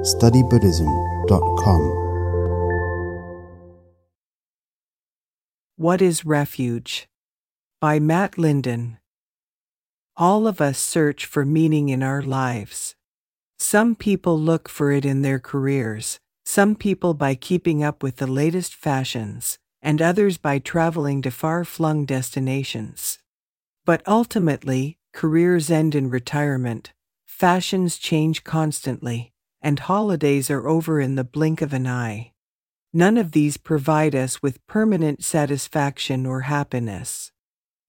studybuddhism.com. What is Refuge? By Matt Linden. All of us search for meaning in our lives. Some people look for it in their careers, some people by keeping up with the latest fashions, and others by traveling to far flung destinations. But ultimately, careers end in retirement, fashions change constantly, and holidays are over in the blink of an eye. None of these provide us with permanent satisfaction or happiness.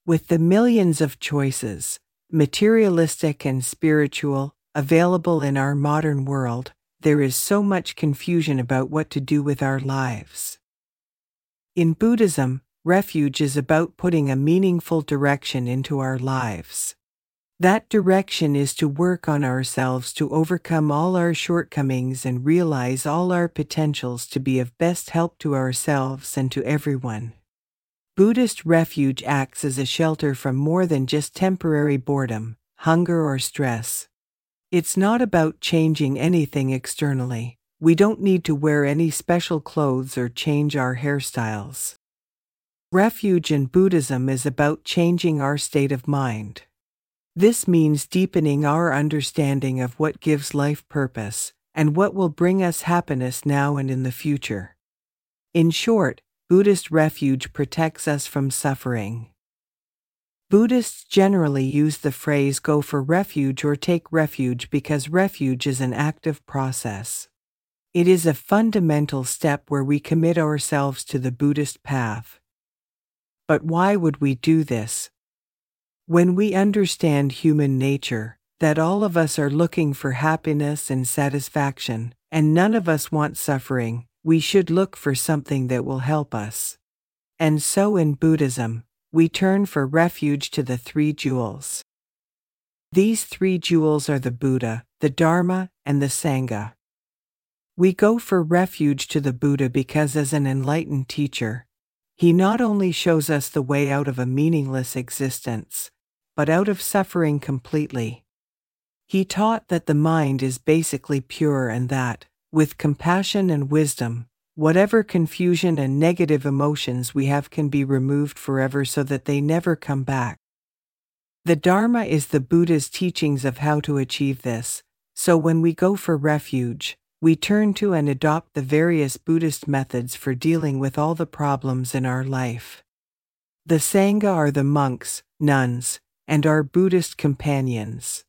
With the millions of choices, materialistic and spiritual, available in our modern world, there is so much confusion about what to do with our lives. In Buddhism, refuge is about putting a meaningful direction into our lives. That direction is to work on ourselves to overcome all our shortcomings and realize all our potentials to be of best help to ourselves and to everyone. Buddhist refuge acts as a shelter from more than just temporary boredom, hunger, or stress. It's not about changing anything externally. We don't need to wear any special clothes or change our hairstyles. Refuge in Buddhism is about changing our state of mind. This means deepening our understanding of what gives life purpose and what will bring us happiness now and in the future. In short, Buddhist refuge protects us from suffering. Buddhists generally use the phrase go for refuge or take refuge because refuge is an active process. It is a fundamental step where we commit ourselves to the Buddhist path. But why would we do this? When we understand human nature, that all of us are looking for happiness and satisfaction, and none of us want suffering, we should look for something that will help us. And so in Buddhism, we turn for refuge to the three jewels. These three jewels are the Buddha, the Dharma, and the Sangha. We go for refuge to the Buddha because, as an enlightened teacher, he not only shows us the way out of a meaningless existence, but out of suffering completely. He taught that the mind is basically pure and that, with compassion and wisdom, whatever confusion and negative emotions we have can be removed forever so that they never come back. The Dharma is the Buddha's teachings of how to achieve this, so when we go for refuge, we turn to and adopt the various Buddhist methods for dealing with all the problems in our life. The Sangha are the monks, nuns, and our Buddhist companions.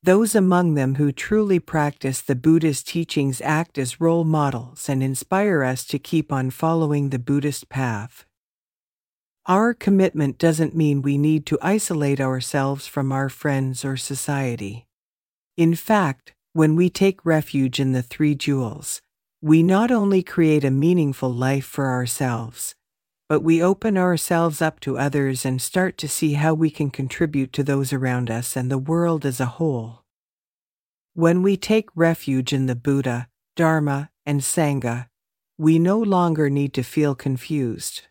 Those among them who truly practice the Buddhist teachings act as role models and inspire us to keep on following the Buddhist path. Our commitment doesn't mean we need to isolate ourselves from our friends or society. In fact, when we take refuge in the three jewels, we not only create a meaningful life for ourselves, but we open ourselves up to others and start to see how we can contribute to those around us and the world as a whole. When we take refuge in the Buddha, Dharma, and Sangha, we no longer need to feel confused.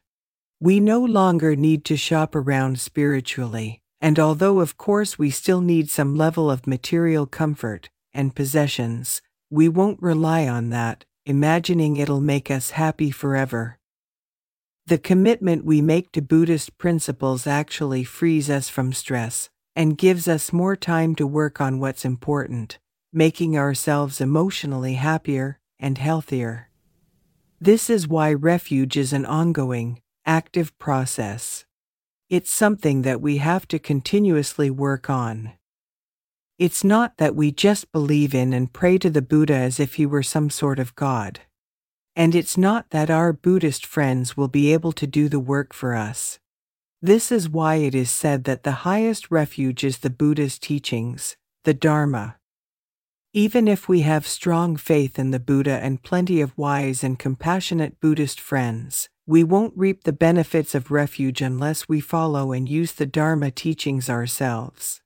We no longer need to shop around spiritually, and although of course we still need some level of material comfort and possessions, we won't rely on that, imagining it'll make us happy forever. The commitment we make to Buddhist principles actually frees us from stress and gives us more time to work on what's important, making ourselves emotionally happier and healthier. This is why refuge is an ongoing, active process. It's something that we have to continuously work on. It's not that we just believe in and pray to the Buddha as if he were some sort of God. And it's not that our Buddhist friends will be able to do the work for us. This is why it is said that the highest refuge is the Buddha's teachings, the Dharma. Even if we have strong faith in the Buddha and plenty of wise and compassionate Buddhist friends, we won't reap the benefits of refuge unless we follow and use the Dharma teachings ourselves.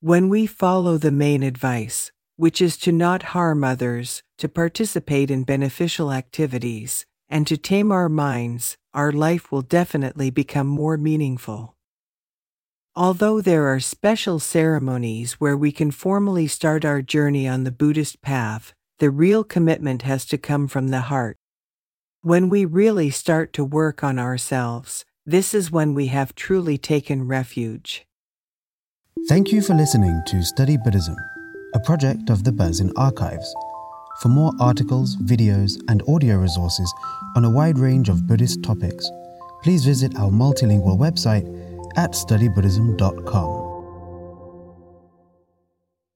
When we follow the main advice, which is to not harm others, to participate in beneficial activities, and to tame our minds, our life will definitely become more meaningful. Although there are special ceremonies where we can formally start our journey on the Buddhist path, The real commitment has to come from the heart. When we really start to work on ourselves, this is when we have truly taken refuge. Thank you for listening to Study Buddhism, a project of the Berzin Archives. For more articles, videos, and audio resources on a wide range of Buddhist topics, please visit our multilingual website at studybuddhism.com.